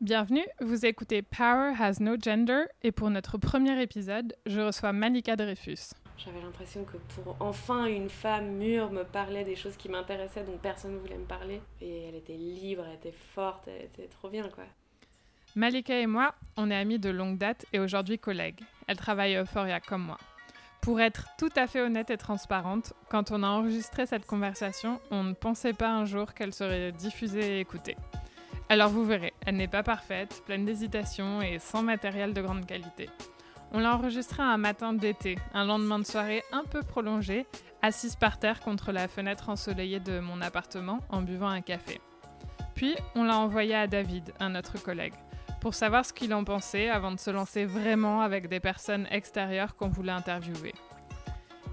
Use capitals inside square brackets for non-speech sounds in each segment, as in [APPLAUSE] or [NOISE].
Bienvenue, vous écoutez Power Has No Gender et pour notre premier épisode, je reçois Malika Dreyfus. J'avais l'impression que pour enfin une femme mûre me parlait des choses qui m'intéressaient dont personne ne voulait me parler. Et elle était libre, elle était forte, elle était trop bien quoi. Malika et moi, on est amis de longue date et aujourd'hui collègues. Elle travaille à Euphoria comme moi. Pour être tout à fait honnête et transparente, quand on a enregistré cette conversation, on ne pensait pas un jour qu'elle serait diffusée et écoutée. Alors vous verrez, elle n'est pas parfaite, pleine d'hésitations et sans matériel de grande qualité. On l'a enregistrée un matin d'été, un lendemain de soirée un peu prolongé, assise par terre contre la fenêtre ensoleillée de mon appartement en buvant un café. Puis on l'a envoyée à David, un autre collègue pour savoir ce qu'il en pensait avant de se lancer vraiment avec des personnes extérieures qu'on voulait interviewer.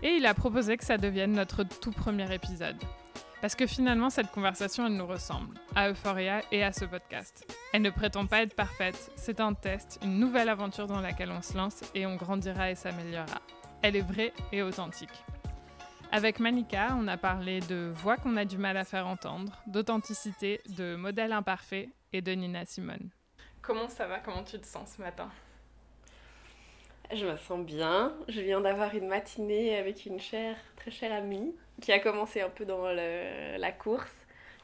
Et il a proposé que ça devienne notre tout premier épisode. Parce que finalement, cette conversation, elle nous ressemble, à Euphoria et à ce podcast. Elle ne prétend pas être parfaite, c'est un test, une nouvelle aventure dans laquelle on se lance et on grandira et s'améliorera. Elle est vraie et authentique. Avec Manika, on a parlé de voix qu'on a du mal à faire entendre, d'authenticité, de modèles imparfaits et de Nina Simone. Comment ça va? Comment tu te sens ce matin? Je me sens bien. Je viens d'avoir une matinée avec une chère, très chère amie qui a commencé un peu dans la course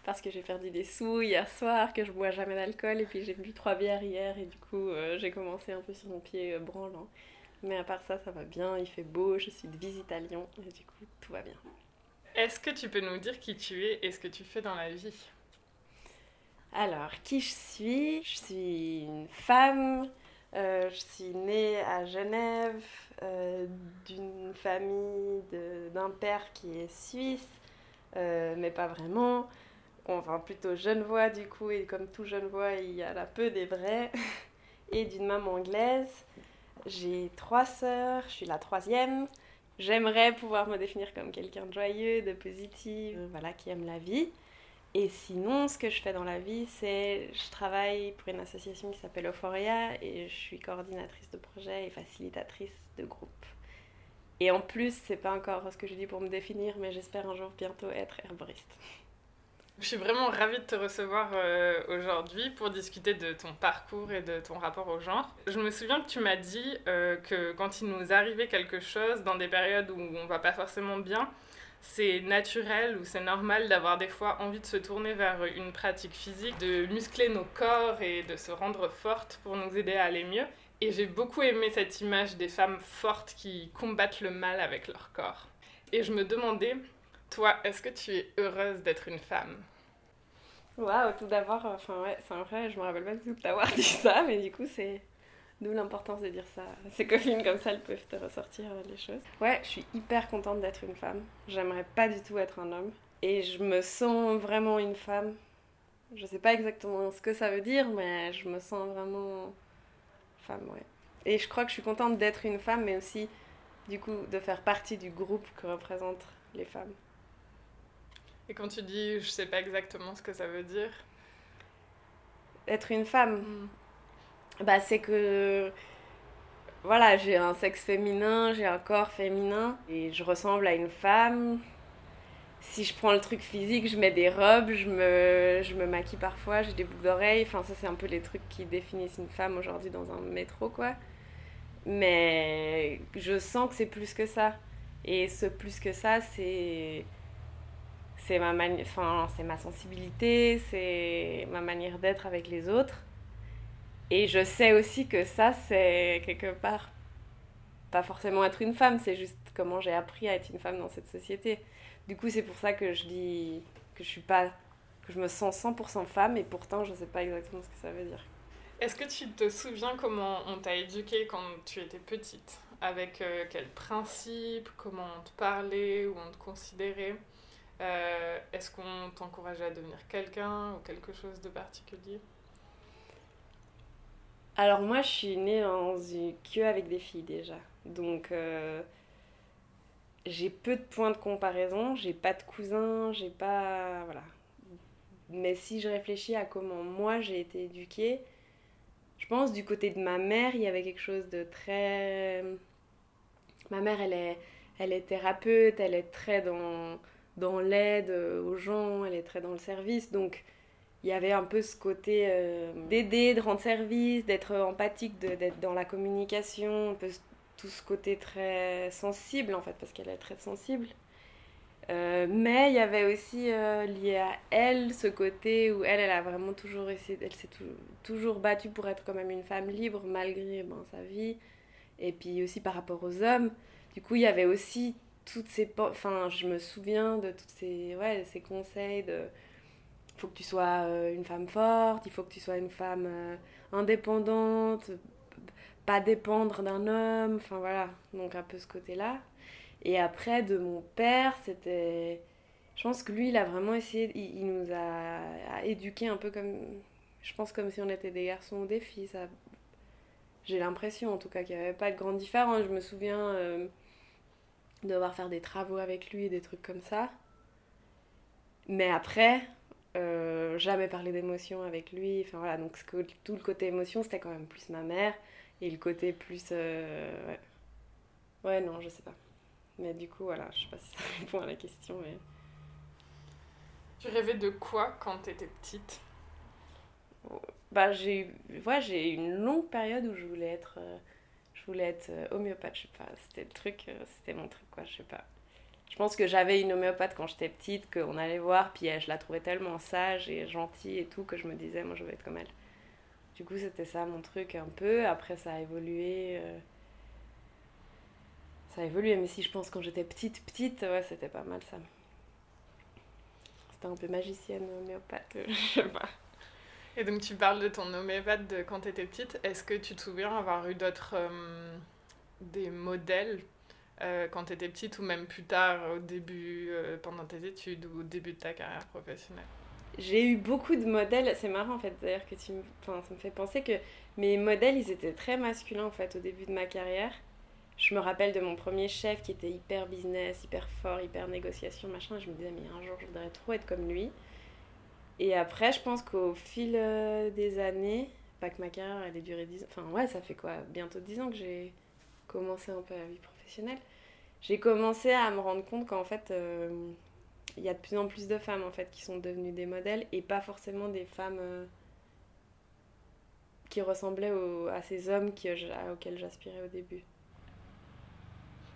parce que j'ai perdu des sous hier soir, que je bois jamais d'alcool et puis j'ai bu trois bières hier et du coup euh, j'ai commencé un peu sur mon pied euh, branlant. Mais à part ça, ça va bien, il fait beau, je suis de visite à Lyon et du coup tout va bien. Est-ce que tu peux nous dire qui tu es et ce que tu fais dans la vie? Alors, qui je suis? Je suis une femme. Euh, je suis née à Genève euh, d'une famille d'un père qui est suisse, euh, mais pas vraiment. Enfin, plutôt genevois du coup, et comme tout genevois, il y a la peu des vrais. [LAUGHS] Et d'une maman anglaise. J'ai trois sœurs, je suis la troisième. J'aimerais pouvoir me définir comme quelqu'un de joyeux, de positif, voilà, qui aime la vie. Et sinon, ce que je fais dans la vie, c'est je travaille pour une association qui s'appelle Euphoria et je suis coordinatrice de projet et facilitatrice de groupe. Et en plus, c'est pas encore ce que je dis pour me définir, mais j'espère un jour bientôt être herboriste. Je suis vraiment ravie de te recevoir euh, aujourd'hui pour discuter de ton parcours et de ton rapport au genre. Je me souviens que tu m'as dit euh, que quand il nous arrivait quelque chose dans des périodes où on va pas forcément bien, c'est naturel ou c'est normal d'avoir des fois envie de se tourner vers une pratique physique, de muscler nos corps et de se rendre fortes pour nous aider à aller mieux. Et j'ai beaucoup aimé cette image des femmes fortes qui combattent le mal avec leur corps. Et je me demandais, toi, est-ce que tu es heureuse d'être une femme? Waouh, tout d'abord, enfin ouais, c'est vrai, je me rappelle pas du tout d'avoir [LAUGHS] dit ça, mais du coup c'est D'où l'importance de dire ça. [LAUGHS] Ces copines comme ça, elles peuvent te ressortir euh, les choses. Ouais, je suis hyper contente d'être une femme. J'aimerais pas du tout être un homme. Et je me sens vraiment une femme. Je sais pas exactement ce que ça veut dire, mais je me sens vraiment femme, ouais. Et je crois que je suis contente d'être une femme, mais aussi, du coup, de faire partie du groupe que représentent les femmes. Et quand tu dis je sais pas exactement ce que ça veut dire Être une femme, mm bah, c'est que voilà, j'ai un sexe féminin, j'ai un corps féminin et je ressemble à une femme. Si je prends le truc physique, je mets des robes, je me, je me maquille parfois, j'ai des boucles d'oreilles. Enfin, ça, c'est un peu les trucs qui définissent une femme aujourd'hui dans un métro, quoi. Mais je sens que c'est plus que ça. Et ce plus que ça, c'est. C'est ma, enfin, ma sensibilité, c'est ma manière d'être avec les autres. Et je sais aussi que ça, c'est quelque part pas forcément être une femme, c'est juste comment j'ai appris à être une femme dans cette société. Du coup, c'est pour ça que je dis que je suis pas que je me sens 100% femme et pourtant je sais pas exactement ce que ça veut dire. Est-ce que tu te souviens comment on t'a éduqué quand tu étais petite? Avec euh, quels principes Comment on te parlait? Ou on te considérait? Euh, Est-ce qu'on t'encourageait à devenir quelqu'un ou quelque chose de particulier? Alors moi, je suis née dans une queue avec des filles déjà. Donc euh, j'ai peu de points de comparaison, j'ai pas de cousins, j'ai pas... Voilà. Mais si je réfléchis à comment moi j'ai été éduquée, je pense du côté de ma mère, il y avait quelque chose de très... Ma mère, elle est, elle est thérapeute, elle est très dans, dans l'aide aux gens, elle est très dans le service. Donc il y avait un peu ce côté euh, d'aider, de rendre service, d'être empathique, d'être dans la communication, un peu tout ce côté très sensible en fait, parce qu'elle est très sensible. Euh, mais il y avait aussi euh, lié à elle ce côté où elle, elle a vraiment toujours essayé, elle s'est toujours battue pour être quand même une femme libre malgré ben, sa vie. Et puis aussi par rapport aux hommes. Du coup, il y avait aussi toutes ces. Enfin, je me souviens de tous ces, ouais, ces conseils de. Il faut que tu sois euh, une femme forte, il faut que tu sois une femme indépendante, pas dépendre d'un homme. Enfin voilà, donc un peu ce côté-là. Et après, de mon père, c'était. Je pense que lui, il a vraiment essayé. Il, nous a, éduqués un peu comme. Je pense comme si on était des garçons ou des filles. Ça... J'ai l'impression, en tout cas, qu'il n'y avait pas de grande différence. Je me souviens euh, devoir faire des travaux avec lui et des trucs comme ça. Mais après, euh, jamais parler d'émotion avec lui. Enfin voilà, donc tout le côté émotion, c'était quand même plus ma mère. Et le côté plus. Euh, ouais. ouais, non, je sais pas. Mais du coup, voilà, je sais pas si ça [LAUGHS] répond à la question. Mais... Tu rêvais de quoi quand tu étais petite? Bah, j'ai ouais, j'ai eu une longue période où je voulais être, euh, je voulais être euh, homéopathe, je sais pas, c'était le truc, c'était mon truc, quoi, je sais pas. Je pense que j'avais une homéopathe quand j'étais petite, qu'on allait voir, puis je la trouvais tellement sage et gentille et tout, que je me disais, moi, je veux être comme elle. Du coup, c'était ça mon truc un peu. Après, ça a évolué ça a évolué, mais si je pense quand j'étais petite, petite, ouais, c'était pas mal ça. C'était un peu magicienne, homéopathe, [LAUGHS] je sais pas. Et donc tu parles de ton homéopathe de quand tu étais petite. Est-ce que tu te souviens avoir eu d'autres euh, des modèles euh, quand tu étais petite ou même plus tard au début euh, pendant tes études ou au début de ta carrière professionnelle? J'ai eu beaucoup de modèles. C'est marrant en fait d'ailleurs que tu me... Enfin, ça me fait penser que mes modèles ils étaient très masculins en fait au début de ma carrière. Je me rappelle de mon premier chef qui était hyper business, hyper fort, hyper négociation, machin. je me disais, mais un jour, je voudrais trop être comme lui. Et après, je pense qu'au fil euh, des années, pas que ma carrière, elle ait duré 10 ans. Enfin, ouais, ça fait quoi? Bientôt 10 ans que j'ai commencé un peu la vie professionnelle. J'ai commencé à me rendre compte qu'en fait, euh, il y a de plus en plus de femmes en fait qui sont devenues des modèles et pas forcément des femmes euh, qui ressemblaient à ces hommes qui, auxquels j'aspirais au début.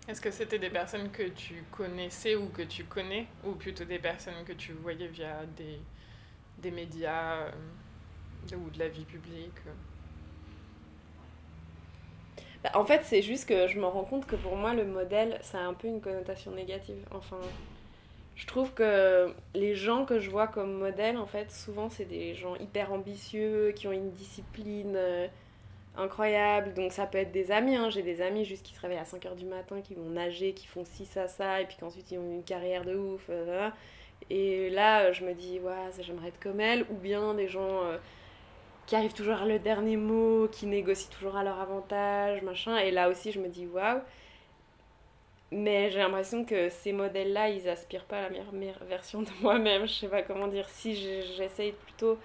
Est-ce que c'était des personnes que tu connaissais ou que tu connais, ou plutôt des personnes que tu voyais via des, des médias euh, ou de la vie publique euh? Bah, En fait, c'est juste que je me rends compte que pour moi, le modèle, ça a un peu une connotation négative. Enfin, je trouve que les gens que je vois comme modèle, en fait, souvent, c'est des gens hyper ambitieux, qui ont une discipline. Euh, incroyable. Donc ça peut être des amis, hein. j'ai des amis juste qui se réveillent à 5h du matin, qui vont nager, qui font ci, ça, ça, et puis qu'ensuite ils ont une carrière de ouf. Euh, et là, je me dis, ouais, j'aimerais être comme elle. Ou bien des gens euh, qui arrivent toujours à le dernier mot, qui négocient toujours à leur avantage, machin. Et là aussi, je me dis, waouh. Mais j'ai l'impression que ces modèles-là, ils aspirent pas à la meilleure version de moi-même. Je sais pas comment dire. Si j'essaye plutôt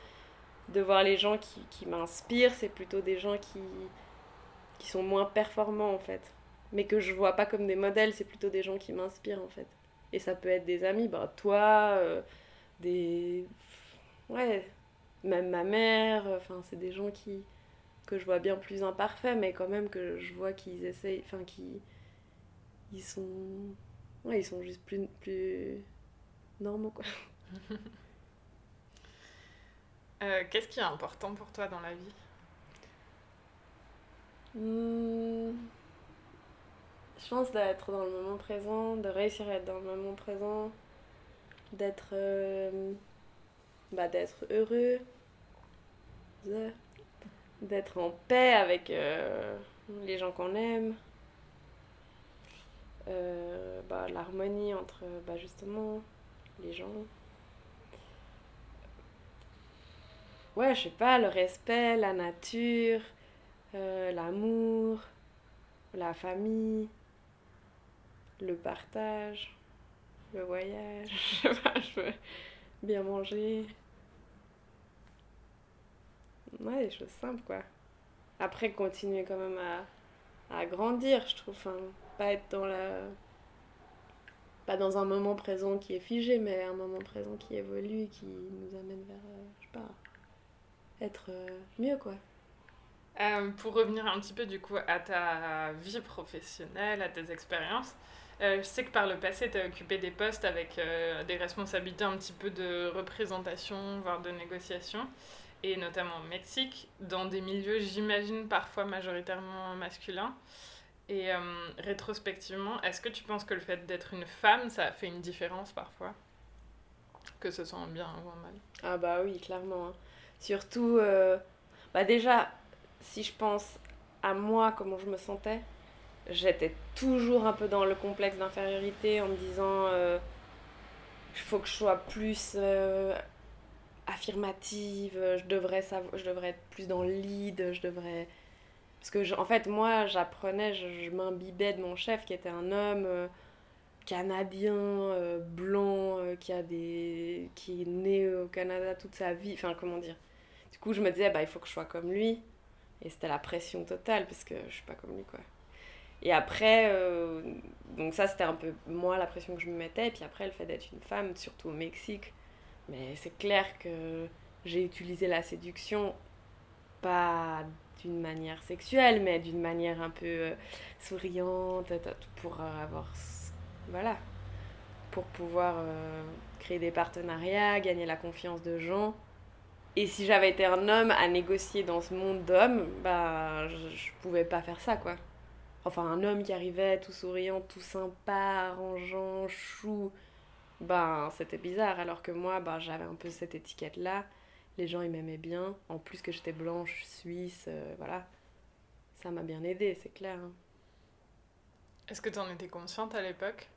de voir les gens qui, m'inspirent, c'est plutôt des gens qui, qui sont moins performants en fait. Mais que je vois pas comme des modèles, c'est plutôt des gens qui m'inspirent en fait. Et ça peut être des amis, bah toi, euh, des. Ouais, même ma mère, enfin c'est des gens qui que je vois bien plus imparfaits, mais quand même que je vois qu'ils essayent, enfin qui. Ils sont. Ouais, ils sont juste plus, plus normaux quoi. [LAUGHS] Euh, qu'est-ce qui est important pour toi dans la vie? Hmm. Je pense d'être dans le moment présent, de réussir à être dans le moment présent, d'être euh, bah, d'être heureux, d'être en paix avec euh, les gens qu'on aime, bah, l'harmonie entre bah, justement les gens. ouais, je sais pas, le respect, la nature, euh, l'amour, la famille, le partage, le voyage, [LAUGHS] je sais pas, je veux bien manger. Ouais, des choses simples, quoi. Après, continuer quand même à, à grandir, je trouve. Enfin, pas être dans la pas dans un moment présent qui est figé, mais un moment présent qui évolue qui nous amène vers, euh, je sais pas, être euh, mieux, quoi. Euh, pour revenir un petit peu du coup à ta vie professionnelle, à tes expériences, je sais que par le passé, tu as occupé des postes avec des responsabilités un petit peu de représentation, voire de négociation, et notamment au Mexique, dans des milieux, j'imagine, parfois majoritairement masculins. Et euh, rétrospectivement, est-ce que tu penses que le fait d'être une femme, ça fait une différence parfois? Que ce soit en bien ou en mal? Ah bah oui, clairement. Hein. Surtout, euh, bah déjà, si je pense à moi, comment je me sentais, j'étais toujours un peu dans le complexe d'infériorité en me disant, euh, il faut que je sois plus affirmative, je devrais, savoir, je devrais être plus dans le lead, je devrais parce que, en fait, moi, j'apprenais, je, m'imbibais de mon chef qui était un homme euh, canadien, euh, blanc, euh, qui, a des, qui est né au Canada toute sa vie. Enfin, comment dire Du coup, je me disais, bah, il faut que je sois comme lui. Et c'était la pression totale, parce que je suis pas comme lui, quoi. Et après, donc ça, c'était un peu moi la pression que je me mettais. Et puis après, le fait d'être une femme, surtout au Mexique. Mais c'est clair que j'ai utilisé la séduction pas d'une manière sexuelle, mais d'une manière un peu euh, souriante, pour euh, avoir. Voilà. Pour pouvoir euh, créer des partenariats, gagner la confiance de gens. Et si j'avais été un homme à négocier dans ce monde d'hommes, bah, je, je, pouvais pas faire ça, quoi. Enfin, un homme qui arrivait tout souriant, tout sympa, arrangeant, chou, ben, c'était bizarre. Alors que moi, bah, j'avais un peu cette étiquette-là les gens ils m'aimaient bien. En plus que j'étais blanche, suisse, euh, voilà. Ça m'a bien aidé, c'est clair. Hein. Est-ce que tu en étais consciente à l'époque?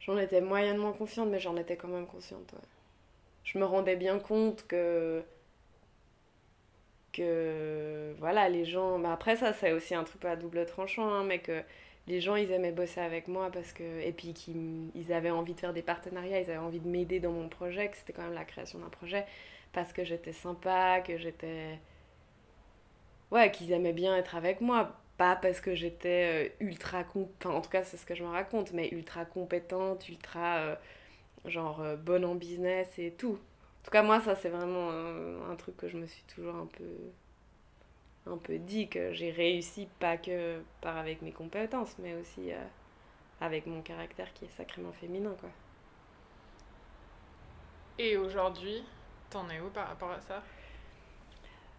J'en étais moyennement consciente, mais j'en étais quand même consciente, ouais. Je me rendais bien compte que. que. Voilà, les gens. Mais après, ça, c'est aussi un truc à double tranchant, hein, mais que les gens, ils aimaient bosser avec moi parce que. Et puis qu'ils avaient envie de faire des partenariats, ils avaient envie de m'aider dans mon projet, que c'était quand même la création d'un projet parce que j'étais sympa, que j'étais. Ouais, qu'ils aimaient bien être avec moi. Pas parce que j'étais euh, ultra. Enfin, en tout cas, c'est ce que je me raconte, mais ultra compétente, ultra. Euh, genre euh, bonne en business et tout. En tout cas, moi, ça, c'est vraiment un, truc que je me suis toujours un peu. Un peu dit, que j'ai réussi pas que par avec mes compétences, mais aussi avec mon caractère qui est sacrément féminin, quoi. Et aujourd'hui, T'en es où par rapport à ça?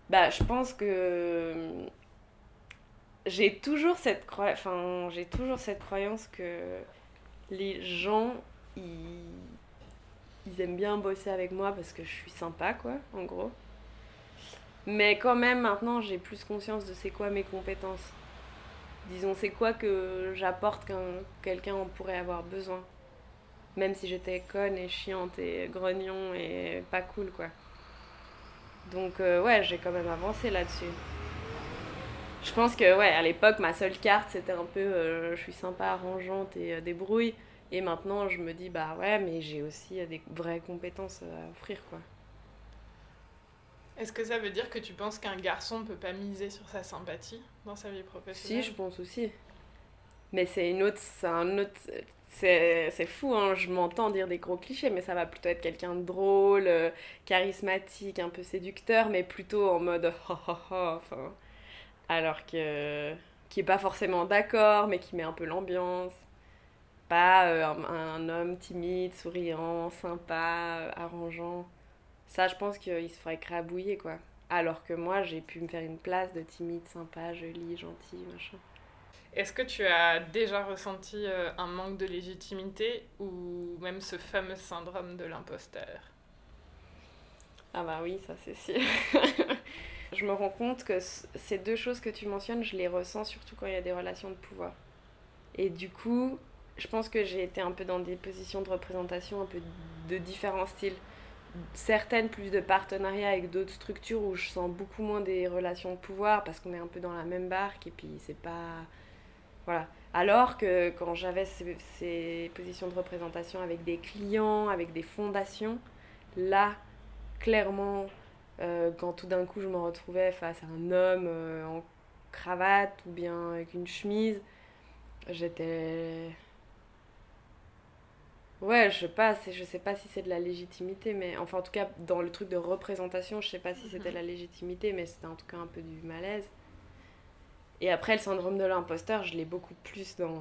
Bah, je pense que j'ai toujours cette enfin, j'ai toujours cette croyance que les gens ils... ils aiment bien bosser avec moi parce que je suis sympa quoi, en gros. Mais quand même maintenant, j'ai plus conscience de c'est quoi mes compétences. Disons, c'est quoi que j'apporte qu'un quelqu'un en pourrait avoir besoin même si j'étais conne et chiante et grognon et pas cool quoi. Donc euh, ouais, j'ai quand même avancé là-dessus. Je pense que ouais, à l'époque, ma seule carte, c'était un peu euh, je suis sympa, arrangeante et euh, débrouille. Et maintenant, je me dis bah ouais, mais j'ai aussi des vraies compétences à offrir quoi. Est-ce que ça veut dire que tu penses qu'un garçon peut pas miser sur sa sympathie dans sa vie professionnelle? Si, je pense aussi. Mais c'est une autre, c'est un autre c'est fou, hein, je m'entends dire des gros clichés, mais ça va plutôt être quelqu'un de drôle, euh, charismatique, un peu séducteur, mais plutôt en mode [LAUGHS] enfin, alors que qui est pas forcément d'accord, mais qui met un peu l'ambiance. Pas euh, un, homme timide, souriant, sympa, euh, arrangeant. Ça, je pense qu'il se ferait crabouiller, quoi. Alors que moi, j'ai pu me faire une place de timide, sympa, jolie, gentil, machin. Est-ce que tu as déjà ressenti euh, un manque de légitimité ou même ce fameux syndrome de l'imposteur? Ah bah oui, ça c'est sûr. [LAUGHS] je me rends compte que ces deux choses que tu mentionnes, je les ressens surtout quand il y a des relations de pouvoir. Et du coup, je pense que j'ai été un peu dans des positions de représentation un peu de différents styles. Certaines plus de partenariats avec d'autres structures où je sens beaucoup moins des relations de pouvoir parce qu'on est un peu dans la même barque et puis c'est pas voilà. Alors que quand j'avais ces, positions de représentation avec des clients, avec des fondations, là, clairement, euh, quand tout d'un coup je me retrouvais face à un homme euh, en cravate ou bien avec une chemise, j'étais. Ouais, je sais pas, je sais pas si c'est de la légitimité, mais enfin en tout cas dans le truc de représentation, je sais pas si c'était mhm. la légitimité, mais c'était en tout cas un peu du malaise. Et après le syndrome de l'imposteur, je l'ai beaucoup plus dans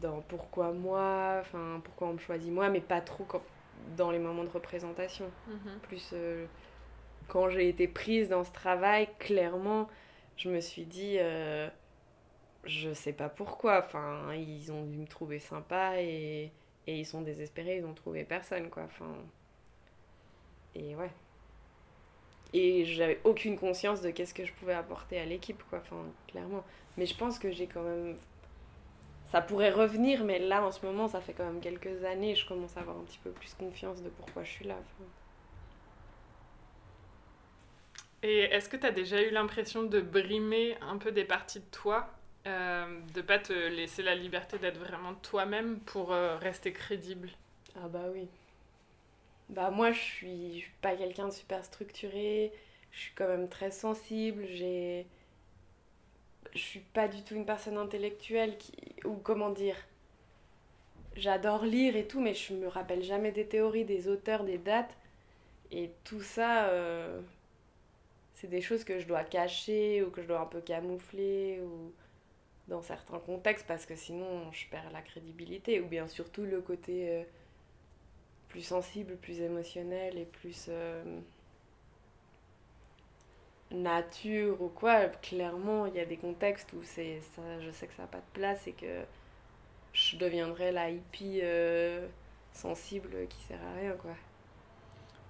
dans pourquoi moi, enfin pourquoi on me choisit moi, mais pas trop dans les moments de représentation. Mhm. Plus euh, quand j'ai été prise dans ce travail, clairement, je me suis dit euh, je sais pas pourquoi. Enfin, ils ont dû me trouver sympa et, et ils sont désespérés, ils ont trouvé personne, quoi. Et ouais. Et j'avais aucune conscience de qu'est-ce que je pouvais apporter à l'équipe, quoi. Clairement. Mais je pense que j'ai quand même. Ça pourrait revenir, mais là, en ce moment, ça fait quand même quelques années, je commence à avoir un petit peu plus confiance de pourquoi je suis là. Et est-ce que tu as déjà eu l'impression de brimer un peu des parties de toi? Euh, de pas te laisser la liberté d'être vraiment toi-même pour euh, rester crédible. Ah bah oui. Bah moi je suis, suis pas quelqu'un de super structuré, je suis quand même très sensible, j'ai je suis pas du tout une personne intellectuelle qui ou comment dire j'adore lire et tout mais je me rappelle jamais des théories des auteurs des dates et tout ça euh, c'est des choses que je dois cacher ou que je dois un peu camoufler ou dans certains contextes parce que sinon je perds la crédibilité ou bien surtout le côté euh, plus sensible, plus émotionnel et plus euh, nature ou quoi. Clairement, il y a des contextes où c'est ça, je sais que ça n'a pas de place et que je deviendrai la hippie euh, sensible qui sert à rien quoi.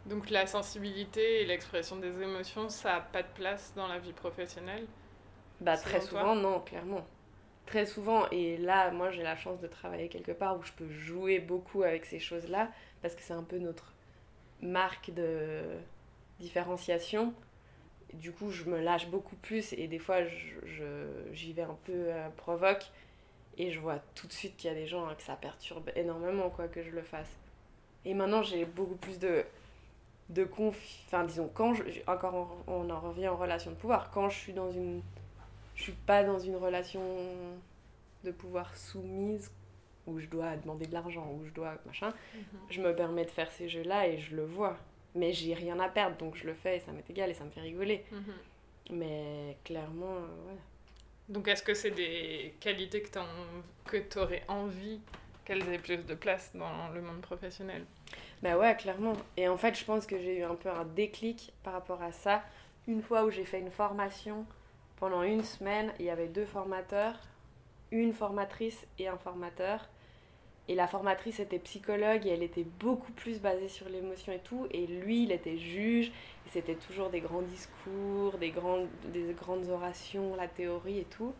Donc la sensibilité et l'expression des émotions, ça n'a pas de place dans la vie professionnelle Bah très souvent non, clairement très souvent, et là, moi j'ai la chance de travailler quelque part où je peux jouer beaucoup avec ces choses-là, parce que c'est un peu notre marque de différenciation. Du coup, je me lâche beaucoup plus et des fois, j'y vais un peu euh, provoque et je vois tout de suite qu'il y a des gens hein, que ça perturbe énormément quoi que je le fasse. Et maintenant, j'ai beaucoup plus de de confiance. Enfin, disons, quand je, encore on en revient en relation de pouvoir, quand je suis dans une je suis pas dans une relation de pouvoir soumise où je dois demander de l'argent, où je dois machin. Mhm. Je me permets de faire ces jeux-là et je le vois. Mais j'ai rien à perdre, donc je le fais et ça m'est égal et ça me fait rigoler. Mhm. Mais clairement, euh, ouais. Donc est-ce que c'est des qualités que tu aurais envie qu'elles aient plus de place dans le monde professionnel? Bah ouais, clairement. Et en fait, je pense que j'ai eu un peu un déclic par rapport à ça. Une fois où j'ai fait une formation pendant une semaine, il y avait deux formateurs, une formatrice et un formateur. Et la formatrice était psychologue et elle était beaucoup plus basée sur l'émotion et tout. Et lui, il était juge. C'était toujours des grands discours, des grandes, des grandes orations, la théorie et tout.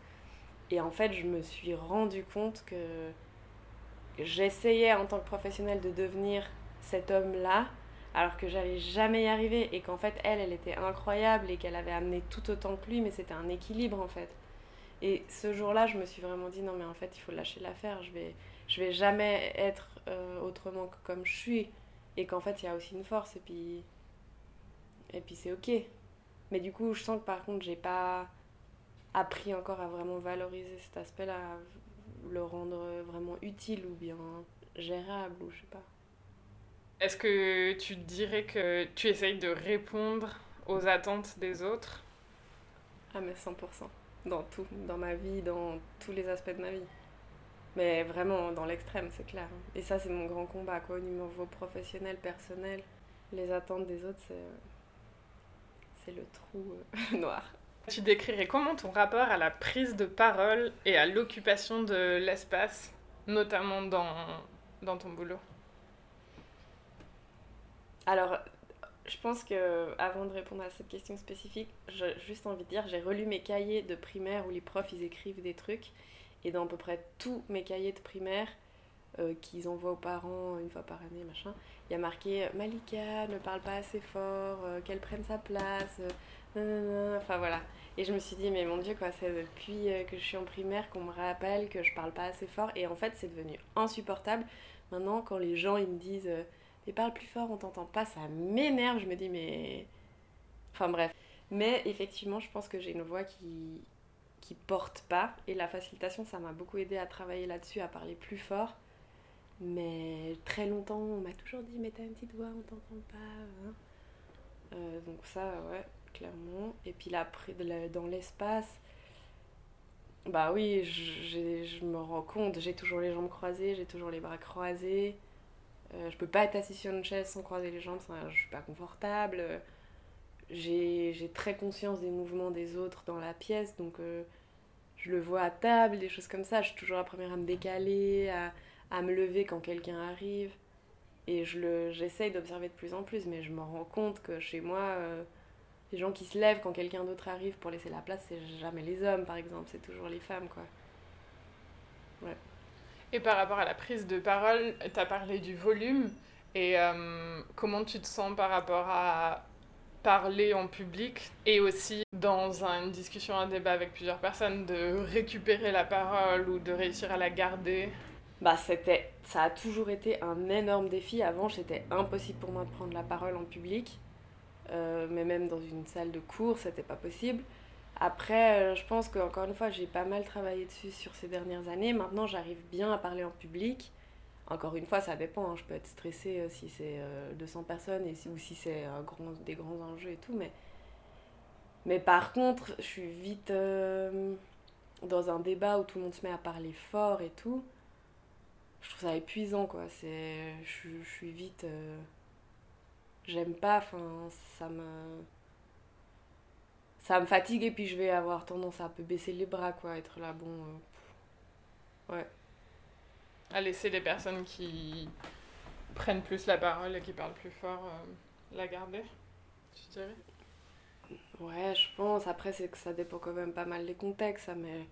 Et en fait, je me suis rendu compte que j'essayais en tant que professionnelle de devenir cet homme-là alors que j'allais jamais y arriver et qu'en fait elle elle était incroyable et qu'elle avait amené tout autant que lui mais c'était un équilibre en fait. Et ce jour-là je me suis vraiment dit non mais en fait il faut lâcher l'affaire. Je vais je vais jamais être euh, autrement que comme je suis. Et qu'en fait il y a aussi une force et puis et puis c'est ok. Mais du coup je sens que par contre j'ai pas appris encore à vraiment valoriser cet aspect là le rendre vraiment utile ou bien gérable ou je sais pas est-ce que tu dirais que tu essayes de répondre aux attentes des autres? Ah mais 100%. Dans tout, dans ma vie, dans tous les aspects de ma vie. Mais vraiment dans l'extrême, c'est clair. Et ça, c'est mon grand combat, quoi, au niveau professionnel, personnel. Les attentes des autres, c'est, c'est le trou euh, [LAUGHS] noir. Tu décrirais comment ton rapport à la prise de parole et à l'occupation de l'espace, notamment dans, dans ton boulot? Alors, je pense que avant de répondre à cette question spécifique, j'ai juste envie de dire, j'ai relu mes cahiers de primaire où les profs ils écrivent des trucs et dans à peu près tous mes cahiers de primaire euh, qu'ils envoient aux parents une fois par année, machin, il y a marqué Malika ne parle pas assez fort, euh, qu'elle prenne sa place, euh, enfin voilà. Et je me suis dit, mais mon Dieu, quoi, c'est depuis que je suis en primaire qu'on me rappelle que je parle pas assez fort. Et en fait, c'est devenu insupportable. Maintenant, quand les gens ils me disent et parle plus fort, on t'entend pas, ça m'énerve. Je me dis, mais. Enfin bref. Mais effectivement, je pense que j'ai une voix qui, qui porte pas. Et la facilitation, ça m'a beaucoup aidé à travailler là-dessus, à parler plus fort. Mais très longtemps, on m'a toujours dit Mais t'as une petite voix, on t'entend pas. Hein. Euh, donc, ça, ouais, clairement. Et puis là, dans l'espace, bah oui, je me rends compte, j'ai toujours les jambes croisées, j'ai toujours les bras croisés. Euh, je peux pas être assis sur une chaise sans croiser les jambes, je suis pas confortable. J'ai très conscience des mouvements des autres dans la pièce, donc euh, je le vois à table, des choses comme ça. Je suis toujours la première à me décaler, à, à me lever quand quelqu'un arrive. Et j'essaye d'observer de plus en plus, mais je me rends compte que chez moi, euh, les gens qui se lèvent quand quelqu'un d'autre arrive pour laisser la place, c'est jamais les hommes, par exemple, c'est toujours les femmes, quoi. Ouais. Et par rapport à la prise de parole, tu as parlé du volume. Et euh, comment tu te sens par rapport à parler en public et aussi dans une discussion, un débat avec plusieurs personnes, de récupérer la parole ou de réussir à la garder? Bah c'était ça a toujours été un énorme défi. Avant c'était impossible pour moi de prendre la parole en public. Euh, mais même dans une salle de cours c'était pas possible après, euh, je pense qu'encore une fois, j'ai pas mal travaillé dessus sur ces dernières années. Maintenant, j'arrive bien à parler en public. Encore une fois, ça dépend. Hein. Je peux être stressée euh, si c'est 200 euh, personnes et ou si c'est des grands enjeux et tout. Mais, mais par contre, je suis vite dans un débat où tout le monde se met à parler fort et tout. Je trouve ça épuisant, quoi. Je, je suis vite. J'aime pas, enfin, ça me ça me fatigue et puis je vais avoir tendance à un peu baisser les bras, quoi, être là, bon. Euh, ouais. À laisser les personnes qui prennent plus la parole et qui parlent plus fort euh, la garder, tu dirais Ouais, je pense. Après, c'est que ça dépend quand même pas mal des contextes, ça, mais.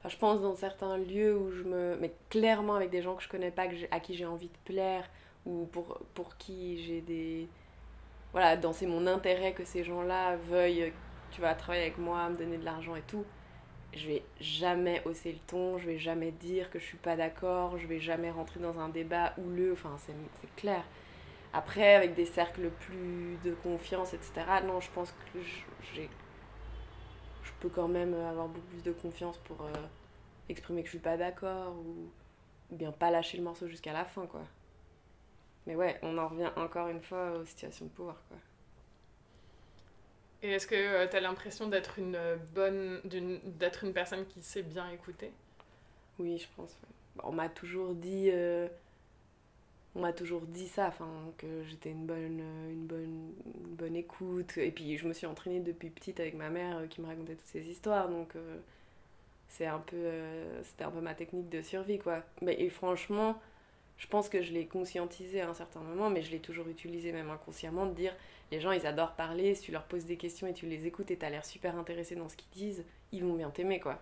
Enfin, je pense dans certains lieux où je me. Mais clairement avec des gens que je connais pas, que à qui j'ai envie de plaire, ou pour, pour qui j'ai des. Voilà, dans c'est mon intérêt que ces gens-là veuillent tu vas travailler avec moi, me donner de l'argent et tout, je vais jamais hausser le ton, je vais jamais dire que je suis pas d'accord, je vais jamais rentrer dans un débat houleux, enfin c'est clair. Après, avec des cercles plus de confiance, etc., non, je pense que je peux quand même avoir beaucoup plus de confiance pour euh, exprimer que je suis pas d'accord ou, ou, bien pas lâcher le morceau jusqu'à la fin, quoi. Mais ouais, on en revient encore une fois aux situations de pouvoir, quoi. Et est-ce que euh, tu as l'impression d'être une euh, bonne, d'être une personne qui sait bien écouter? Oui, je pense. On m'a toujours dit, euh, on m'a toujours dit ça, enfin que j'étais une bonne, une bonne, une bonne écoute. Et puis je me suis entraînée depuis petite avec ma mère qui me racontait toutes ces histoires, donc c'est un peu, c'était un peu ma technique de survie, quoi. Mais et franchement, je pense que je l'ai conscientisé à un certain moment, mais je l'ai toujours utilisé même inconsciemment de dire les gens ils adorent parler, si tu leur poses des questions et tu les écoutes et t'as l'air super intéressé dans ce qu'ils disent, ils vont bien t'aimer quoi.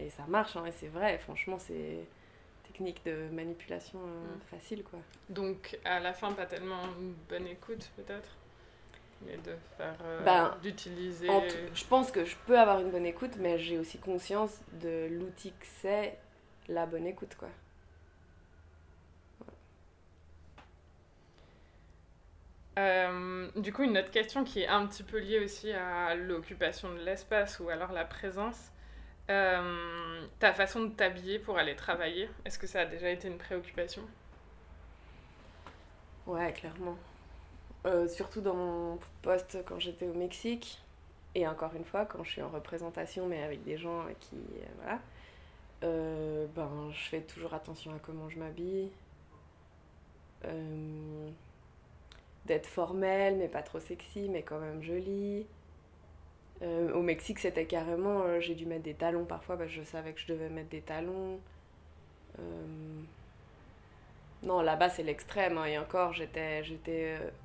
Et ça marche, hein, et c'est vrai, franchement c'est technique de manipulation euh, mm. facile quoi. Donc à la fin pas tellement une bonne écoute peut-être mais de faire euh, ben, d'utiliser je pense que je peux avoir une bonne écoute mais j'ai aussi conscience de l'outil que c'est la bonne écoute quoi Euh, du coup, une autre question qui est un petit peu liée aussi à l'occupation de l'espace ou alors la présence. Euh, ta façon de t'habiller pour aller travailler, est-ce que ça a déjà été une préoccupation? Ouais, clairement. Euh, surtout dans mon poste quand j'étais au Mexique. Et encore une fois, quand je suis en représentation, mais avec des gens qui. voilà. ben, je fais toujours attention à comment je m'habille d'être formelle, mais pas trop sexy, mais quand même jolie. Euh, au Mexique, c'était carrément, euh, j'ai dû mettre des talons parfois parce que je savais que je devais mettre des talons. Euh, non, là-bas, c'est l'extrême. Hein, et encore, j'étais,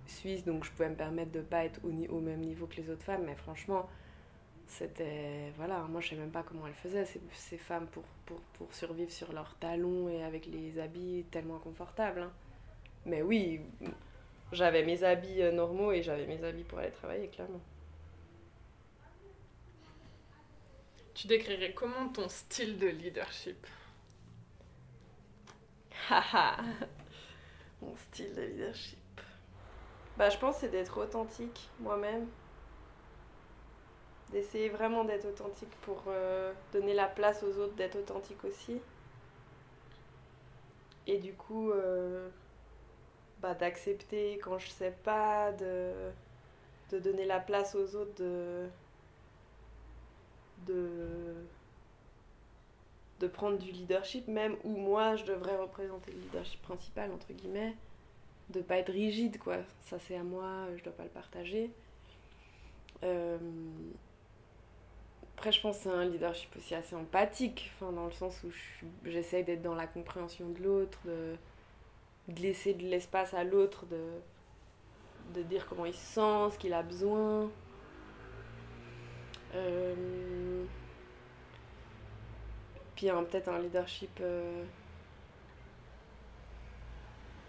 suisse, donc je pouvais me permettre de pas être au, même niveau que les autres femmes. Mais franchement, c'était. Voilà, moi, je sais même pas comment elles faisaient, ces, femmes, pour, pour, pour, survivre sur leurs talons et avec les habits tellement confortables. Hein. Mais oui, j'avais mes habits euh, normaux et j'avais mes habits pour aller travailler, clairement. Tu décrirais comment ton style de leadership? Haha [LAUGHS] Mon style de leadership. Bah, je pense c'est d'être authentique moi-même. D'essayer vraiment d'être authentique pour euh, donner la place aux autres d'être authentique aussi. Et du coup, euh, bah, d'accepter quand je sais pas, de, donner la place aux autres, de, prendre du leadership, même où moi je devrais représenter le leadership principal, entre guillemets, de pas être rigide, quoi. Ça c'est à moi, je dois pas le partager. Euh, après, je pense que c'est un leadership aussi assez empathique, dans le sens où j'essaie d'être dans la compréhension de l'autre, de, de, laisser de l'espace à l'autre, de, de dire comment il se sent, ce qu'il a besoin. Euh... Puis hein, peut-être un leadership. Euh...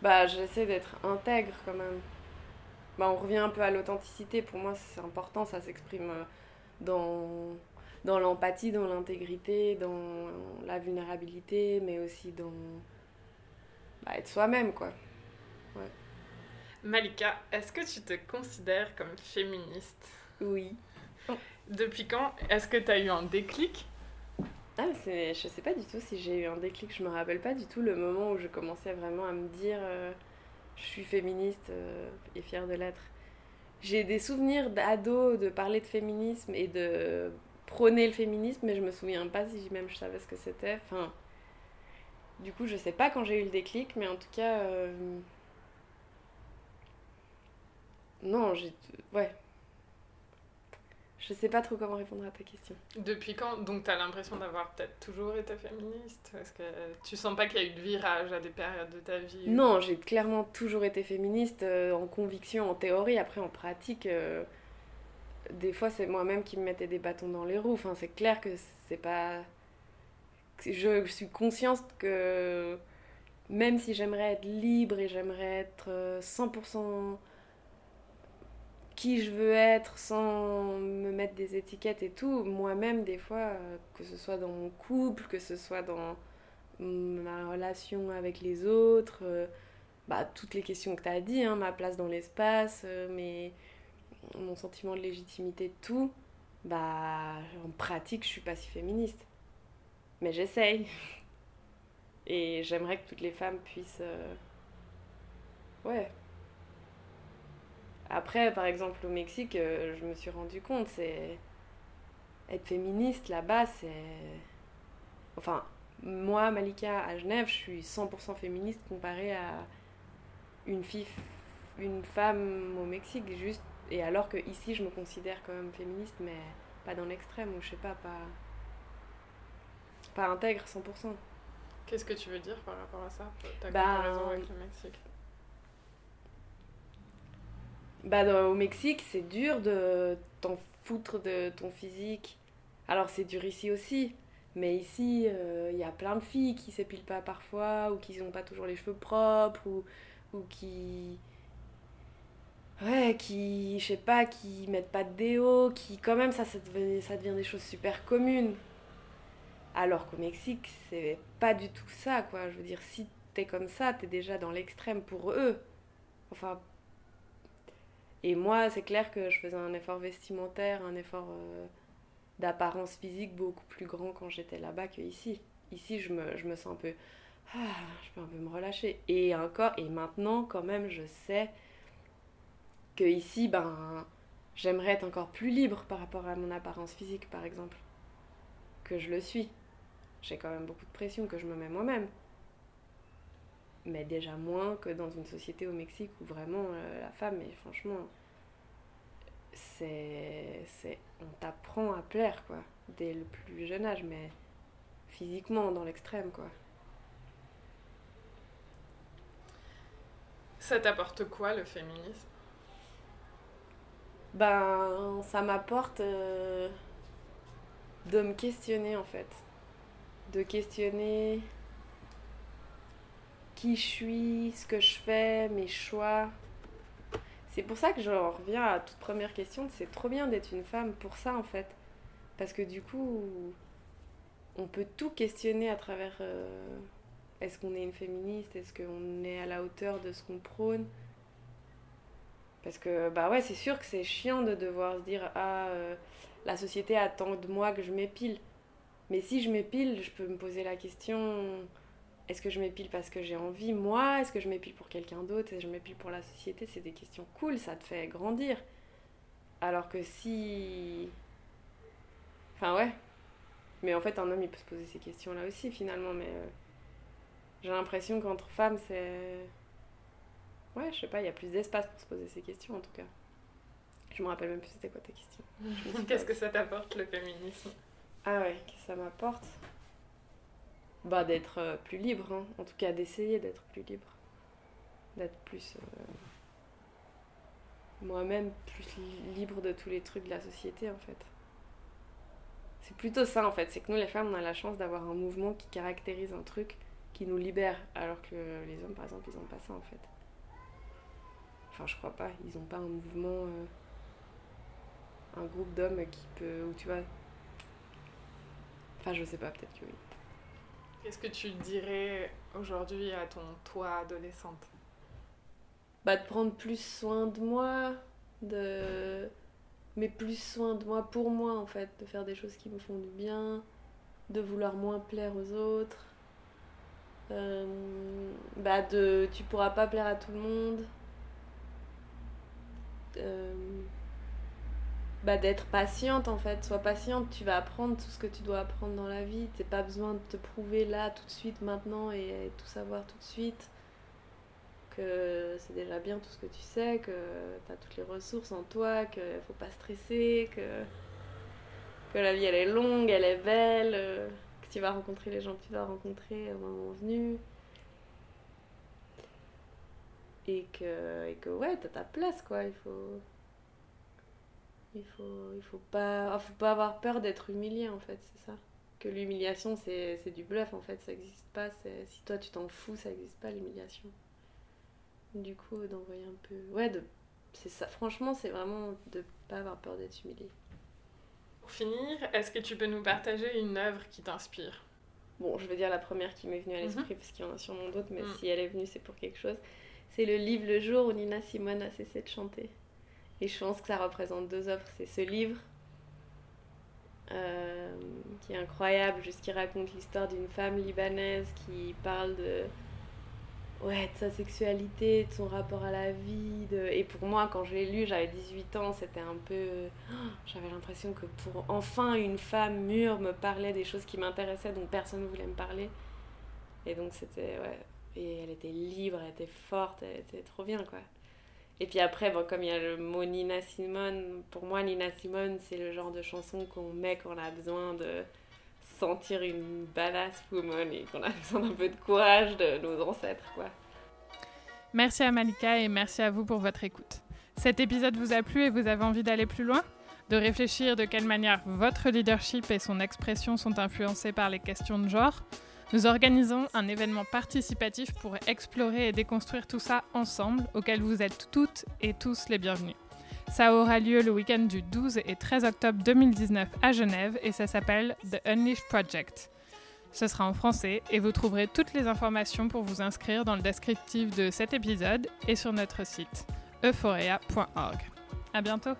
Bah, j'essaie d'être intègre quand même. Bah, on revient un peu à l'authenticité. Pour moi, c'est important, ça s'exprime euh, dans dans l'empathie, dans l'intégrité, dans la vulnérabilité, mais aussi dans bah, être soi-même, quoi. Ouais. Malika, est-ce que tu te considères comme féministe? Oui. Depuis quand Est-ce que tu as eu un déclic? Ah, c'est, je sais pas du tout si j'ai eu un déclic, je me rappelle pas du tout le moment où je commençais vraiment à me dire euh, je suis féministe euh, et fière de l'être. J'ai des souvenirs d'ado de parler de féminisme et de prôner le féminisme, mais je me souviens pas si même je savais ce que c'était. Enfin, du coup, je sais pas quand j'ai eu le déclic, mais en tout cas, euh, non, j'ai, ouais. Je sais pas trop comment répondre à ta question. Depuis quand Donc, tu as l'impression d'avoir peut-être toujours été féministe? Est-ce que tu sens pas qu'il y a eu de virage à des périodes de ta vie? Non, j'ai clairement toujours été féministe euh, en conviction, en théorie. Après, en pratique, euh, des fois, c'est moi-même qui me mettais des bâtons dans les roues. Enfin, c'est clair que c'est pas. Je suis consciente que même si j'aimerais être libre et j'aimerais être 100% euh, qui je veux être sans me mettre des étiquettes et tout, moi-même, des fois, euh, que ce soit dans mon couple, que ce soit dans ma relation avec les autres, euh, bah, toutes les questions que tu as dit, hein, ma place dans l'espace, mon sentiment de légitimité, tout, bah en pratique, je suis pas si féministe. Mais j'essaye. Et j'aimerais que toutes les femmes puissent. Euh, ouais. Après, par exemple, au Mexique, euh, je me suis rendu compte, c'est. Être féministe là-bas, c'est. Enfin, moi, Malika, à Genève, je suis 100% féministe comparée à une fille, une femme au Mexique. Juste et alors que ici, je me considère quand même féministe, mais pas dans l'extrême, ou je sais pas, pas, pas intègre 100%. Qu'est-ce que tu veux dire par rapport à ça? Ta bah, comparaison avec le Mexique bah, Au Mexique, c'est dur de t'en foutre de ton physique. Alors, c'est dur ici aussi. Mais ici, il euh, y a plein de filles qui s'épilent pas parfois, ou qui n'ont pas toujours les cheveux propres, ou, ou qui, ouais, qui, je sais pas, qui mettent pas de déo, qui quand même, ça, ça devient, ça devient des choses super communes. Alors qu'au Mexique, c'est pas du tout ça, quoi. Je veux dire, si t'es comme ça, t'es déjà dans l'extrême pour eux. Enfin. Et moi, c'est clair que je faisais un effort vestimentaire, un effort euh, d'apparence physique beaucoup plus grand quand j'étais là-bas que ici. Ici, je me, je me sens un peu. Ah, je peux un peu me relâcher. Et encore, et maintenant, quand même, je sais que ici, ben, j'aimerais être encore plus libre par rapport à mon apparence physique, par exemple, que je le suis. J'ai quand même beaucoup de pression que je me mets moi-même. Mais déjà moins que dans une société au Mexique où vraiment euh, la femme, et franchement, c'est. On t'apprend à plaire, quoi, dès le plus jeune âge, mais physiquement, dans l'extrême, quoi. Ça t'apporte quoi le féminisme? Ben, ça m'apporte euh, de me questionner en fait. De questionner qui je suis, ce que je fais, mes choix. C'est pour ça que je reviens à toute première question, c'est trop bien d'être une femme pour ça en fait. Parce que du coup, on peut tout questionner à travers... Euh, est-ce qu'on est une féministe Est-ce qu'on est à la hauteur de ce qu'on prône? Parce que, bah ouais, c'est sûr que c'est chiant de devoir se dire Ah, euh, la société attend de moi que je m'épile. Mais si je m'épile, je peux me poser la question est-ce que je m'épile parce que j'ai envie, moi? Est-ce que je m'épile pour quelqu'un d'autre? Est-ce que je m'épile pour la société? C'est des questions cool, ça te fait grandir. Alors que si. Enfin, ouais. Mais en fait, un homme, il peut se poser ces questions-là aussi, finalement. Mais euh, j'ai l'impression qu'entre femmes, c'est. Ouais, je sais pas, il y a plus d'espace pour se poser ces questions, en tout cas. Je me rappelle même plus c'était quoi ta question. [LAUGHS] Qu'est-ce que ça t'apporte, le féminisme? Ah ouais, que ça m'apporte bah, d'être euh, plus libre, hein. en tout cas d'essayer d'être plus libre. D'être plus. Euh, moi-même, plus libre de tous les trucs de la société, en fait. C'est plutôt ça, en fait. C'est que nous, les femmes, on a la chance d'avoir un mouvement qui caractérise un truc qui nous libère, alors que les hommes, par exemple, ils n'ont pas ça, en fait. Enfin, je crois pas. Ils n'ont pas un mouvement. Euh, un groupe d'hommes qui peut. Ou tu vois. Enfin, je sais pas, peut-être que oui. Qu'est-ce que tu dirais aujourd'hui à ton toi adolescente? Bah de prendre plus soin de moi, de mais plus soin de moi pour moi en fait, de faire des choses qui me font du bien, de vouloir moins plaire aux autres. Euh, bah de tu pourras pas plaire à tout le monde. Euh, bah, d'être patiente en fait. Sois patiente, tu vas apprendre tout ce que tu dois apprendre dans la vie. T'as pas besoin de te prouver là, tout de suite, maintenant et, tout savoir tout de suite. Que c'est déjà bien tout ce que tu sais, que tu as toutes les ressources en toi, qu'il faut pas stresser, que, que la vie elle est longue, elle est belle, que tu vas rencontrer les gens que tu vas rencontrer au moment venu. Et que, et que ouais, t'as ta place quoi, il faut il faut, il faut pas, ah, faut pas avoir peur d'être humilié en fait, c'est ça. Que l'humiliation c'est, du bluff en fait, ça n'existe pas. Si toi tu t'en fous, ça n'existe pas l'humiliation. Du coup, d'envoyer un peu. Ouais, de, c'est ça. Franchement, c'est vraiment de pas avoir peur d'être humilié. Pour finir, est-ce que tu peux nous partager une œuvre qui t'inspire? Bon, je vais dire la première qui m'est venue à l'esprit, mhm. parce qu'il y en a sûrement d'autres, mais mm. si elle est venue, c'est pour quelque chose. C'est le livre Le jour où Nina Simone a cessé de chanter. Et je pense que ça représente deux œuvres. C'est ce livre euh, qui est incroyable, juste qui raconte l'histoire d'une femme libanaise qui parle de, ouais, de sa sexualité, de son rapport à la vie. De... Et pour moi, quand je l'ai lu, j'avais 18 ans, c'était un peu. J'avais l'impression que pour enfin une femme mûre me parlait des choses qui m'intéressaient, dont personne ne voulait me parler. Et donc c'était. Ouais. Et elle était libre, elle était forte, elle était trop bien, quoi. Et puis après, bon, comme il y a le mot Nina Simone, pour moi, Nina Simone, c'est le genre de chanson qu'on met quand on a besoin de sentir une badass woman et qu'on a [LAUGHS] besoin d'un peu de courage de nos ancêtres, quoi. Merci à Malika et merci à vous pour votre écoute. Cet épisode vous a plu et vous avez envie d'aller plus loin? De réfléchir de quelle manière votre leadership et son expression sont influencés par les questions de genre? Nous organisons un événement participatif pour explorer et déconstruire tout ça ensemble, auquel vous êtes toutes et tous les bienvenus. Ça aura lieu le week-end du 12 et 13 octobre 2019 à Genève et ça s'appelle The Unleashed Project. Ce sera en français et vous trouverez toutes les informations pour vous inscrire dans le descriptif de cet épisode et sur notre site euphoria.org. À bientôt!